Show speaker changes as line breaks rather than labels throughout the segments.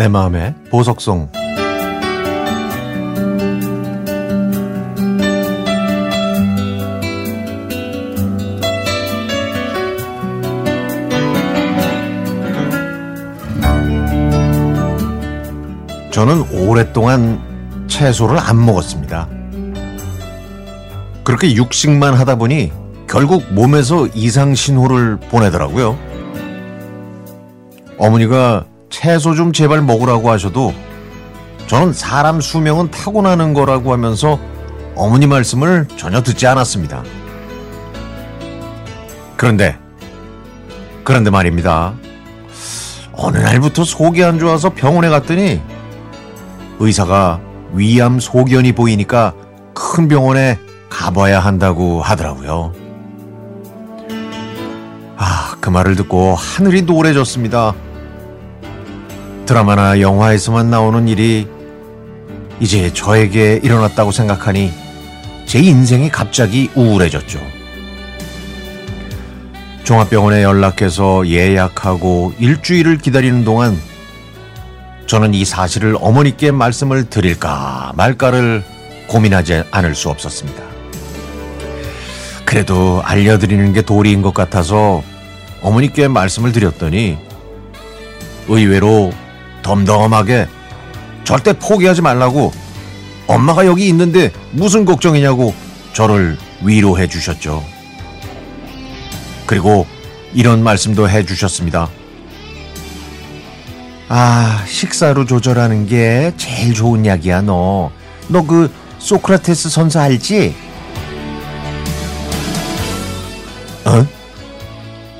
내 마음의 보석송 저는 오랫동안 채소를 안 먹었습니다. 그렇게 육식만 하다 보니 결국 몸에서 이상 신호를 보내더라고요. 어머니가 채소 좀 제발 먹으라고 하셔도 저는 사람 수명은 타고나는 거라고 하면서 어머니 말씀을 전혀 듣지 않았습니다. 그런데, 그런데 말입니다. 어느 날부터 속이 안 좋아서 병원에 갔더니 의사가 위암 소견이 보이니까 큰 병원에 가봐야 한다고 하더라고요. 아, 그 말을 듣고 하늘이 노래졌습니다. 드라마나 영화에서만 나오는 일이 이제 저에게 일어났다고 생각하니 제 인생이 갑자기 우울해졌죠. 종합병원에 연락해서 예약하고 일주일을 기다리는 동안 저는 이 사실을 어머니께 말씀을 드릴까 말까를 고민하지 않을 수 없었습니다. 그래도 알려드리는 게 도리인 것 같아서 어머니께 말씀을 드렸더니 의외로 덤덤하게 절대 포기하지 말라고 엄마가 여기 있는데 무슨 걱정이냐고 저를 위로해 주셨죠. 그리고 이런 말씀도 해 주셨습니다. 아, 식사로 조절하는 게 제일 좋은 약이야, 너. 너 그 소크라테스 선사 알지? 어?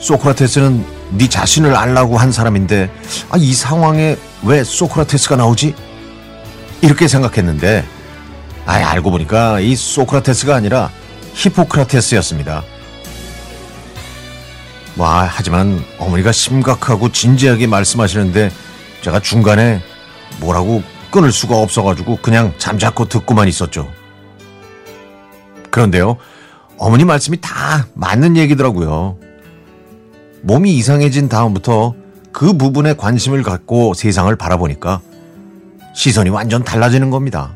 소크라테스는 네 자신을 알라고 한 사람인데 아, 이 상황에 왜 소크라테스가 나오지? 이렇게 생각했는데 아, 알고 보니까 이 소크라테스가 아니라 히포크라테스였습니다. 뭐, 아, 하지만 어머니가 심각하고 진지하게 말씀하시는데 제가 중간에 뭐라고 끊을 수가 없어가지고 그냥 잠자코 듣고만 있었죠. 그런데요, 어머니 말씀이 다 맞는 얘기더라고요. 몸이 이상해진 다음부터 그 부분에 관심을 갖고 세상을 바라보니까 시선이 완전 달라지는 겁니다.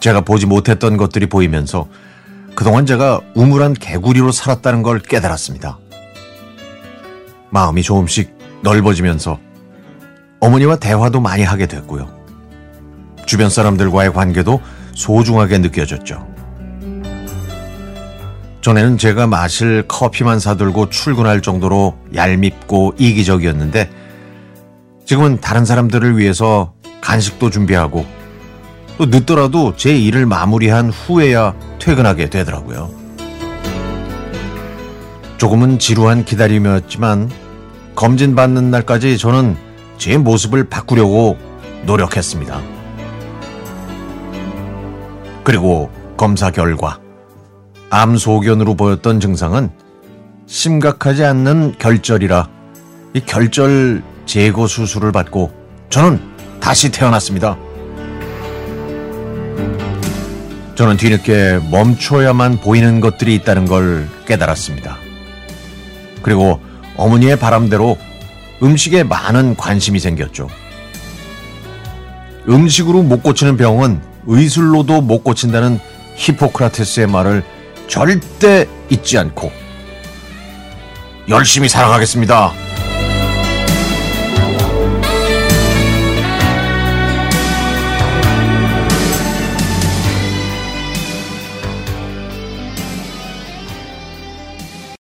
제가 보지 못했던 것들이 보이면서 그동안 제가 우물한 개구리로 살았다는 걸 깨달았습니다. 마음이 조금씩 넓어지면서 어머니와 대화도 많이 하게 됐고요. 주변 사람들과의 관계도 소중하게 느껴졌죠. 전에는 제가 마실 커피만 사들고 출근할 정도로 얄밉고 이기적이었는데 지금은 다른 사람들을 위해서 간식도 준비하고 또 늦더라도 제 일을 마무리한 후에야 퇴근하게 되더라고요. 조금은 지루한 기다림이었지만 검진 받는 날까지 저는 제 모습을 바꾸려고 노력했습니다. 그리고 검사 결과 암 소견으로 보였던 증상은 심각하지 않는 결절이라 이 결절 제거 수술을 받고 저는 다시 태어났습니다. 저는 뒤늦게 멈춰야만 보이는 것들이 있다는 걸 깨달았습니다. 그리고 어머니의 바람대로 음식에 많은 관심이 생겼죠. 음식으로 못 고치는 병은 의술로도 못 고친다는 히포크라테스의 말을 절대 잊지 않고 열심히 살아가겠습니다.